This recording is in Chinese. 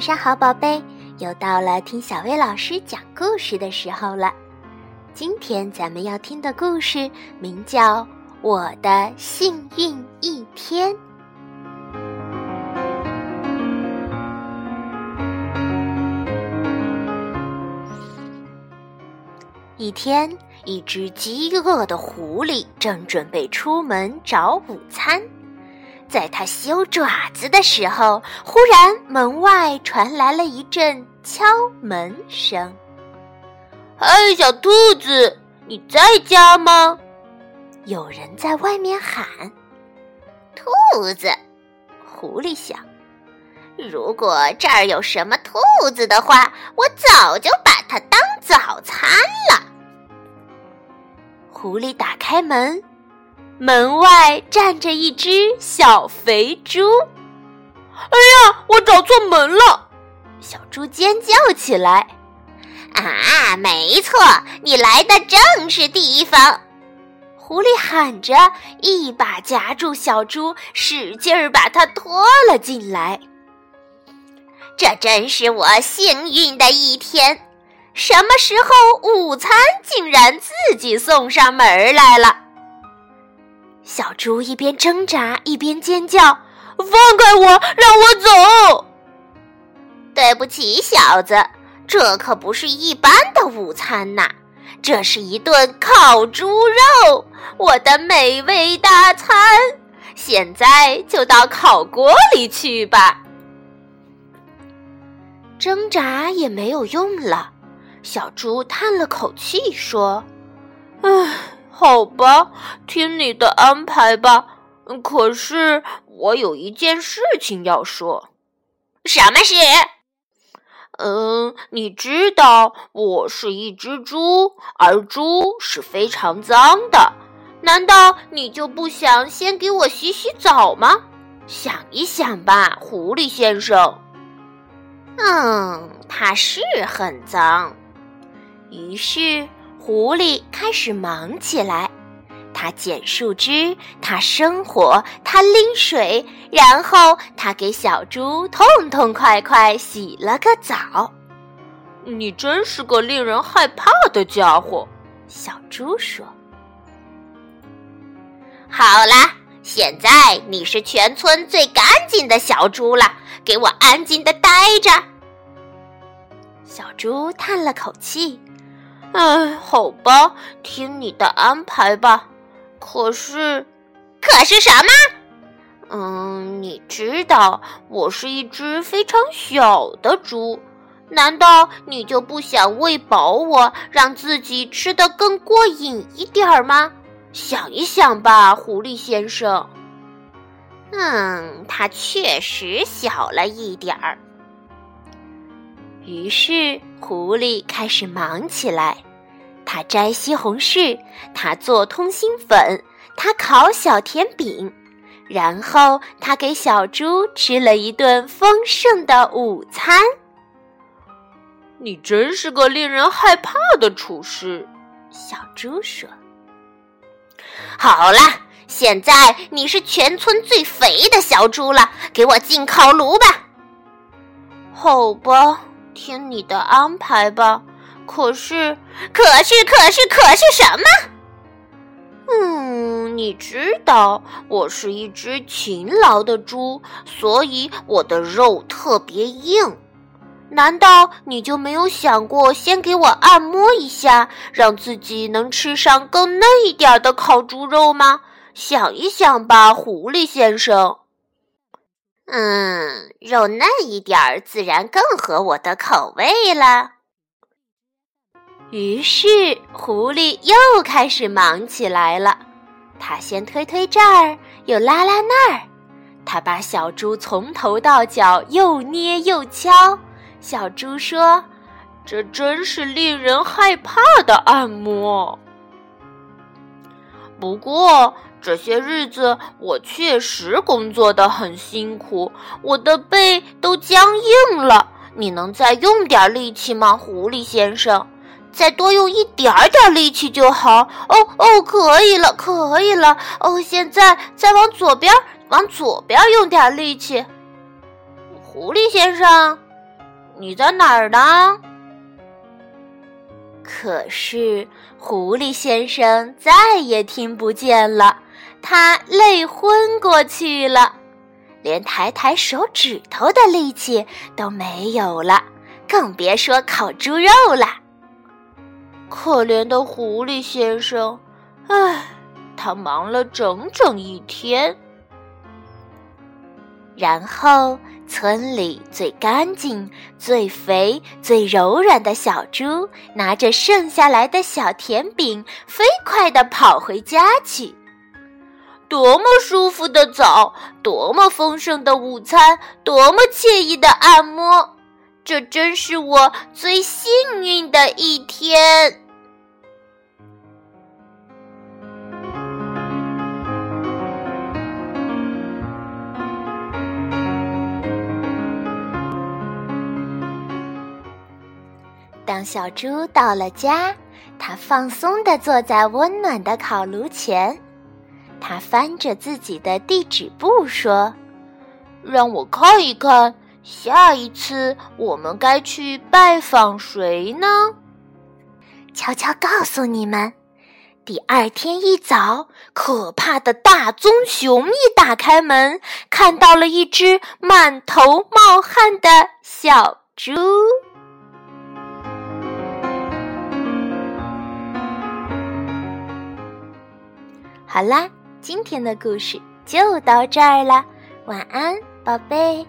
晚上好，宝贝！又到了听小薇老师讲故事的时候了。今天咱们要听的故事名叫《我的幸运一天》。一天，一只饥饿的狐狸正准备出门找午餐。在他修爪子的时候，忽然门外传来了一阵敲门声。“嗨，小兔子，你在家吗？”有人在外面喊。兔子，狐狸想，如果这儿有什么兔子的话，我早就把它当早餐了。狐狸打开门。门外站着一只小肥猪，哎呀，我找错门了！小猪尖叫起来。啊，没错，你来的正是地方！狐狸喊着，一把夹住小猪，使劲儿把它拖了进来。这真是我幸运的一天！什么时候午餐竟然自己送上门来了？小猪一边挣扎一边尖叫：“放开我，让我走！”对不起，小子，这可不是一般的午餐呐，这是一顿烤猪肉，我的美味大餐。现在就到烤锅里去吧。挣扎也没有用了，小猪叹了口气说：“唉。”好吧，听你的安排吧。可是我有一件事情要说。什么事？嗯，你知道我是一只猪，而猪是非常脏的。难道你就不想先给我洗洗澡吗？想一想吧，狐狸先生。嗯，它是很脏。于是。狐狸开始忙起来，它捡树枝，它生火，它拎水，然后它给小猪痛痛快快洗了个澡。你真是个令人害怕的家伙，小猪说。好啦，现在你是全村最干净的小猪了，给我安静的待着。小猪叹了口气。哎，好吧，听你的安排吧。可是，可是什么？嗯，你知道我是一只非常小的猪，难道你就不想喂饱我，让自己吃得更过瘾一点儿吗？想一想吧，狐狸先生。嗯，它确实小了一点儿。于是，狐狸开始忙起来。他摘西红柿，他做通心粉，他烤小甜饼，然后他给小猪吃了一顿丰盛的午餐。你真是个令人害怕的厨师，小猪说。好了，现在你是全村最肥的小猪了，给我进烤炉吧。好吧，听你的安排吧。可是，可是，可是，可是什么？嗯，你知道我是一只勤劳的猪，所以我的肉特别硬。难道你就没有想过先给我按摩一下，让自己能吃上更嫩一点的烤猪肉吗？想一想吧，狐狸先生。嗯，肉嫩一点儿，自然更合我的口味了。于是，狐狸又开始忙起来了。他先推推这儿，又拉拉那儿。他把小猪从头到脚又捏又敲。小猪说：“这真是令人害怕的按摩。”不过这些日子我确实工作的很辛苦，我的背都僵硬了。你能再用点力气吗，狐狸先生？再多用一点点力气就好。哦哦，可以了，可以了。哦，现在再往左边，往左边用点力气。狐狸先生，你在哪儿呢？”可是狐狸先生再也听不见了，他累昏过去了，连抬抬手指头的力气都没有了，更别说烤猪肉了。可怜的狐狸先生，唉，他忙了整整一天。然后，村里最干净、最肥、最柔软的小猪，拿着剩下来的小甜饼，飞快地跑回家去。多么舒服的澡，多么丰盛的午餐，多么惬意的按摩！这真是我最幸运的一天。当小猪到了家，它放松地坐在温暖的烤炉前。它翻着自己的地址簿说：“让我看一看，下一次我们该去拜访谁呢？”悄悄告诉你们，第二天一早，可怕的大棕熊一打开门，看到了一只满头冒汗的小猪。好啦，今天的故事就到这儿了，晚安，宝贝。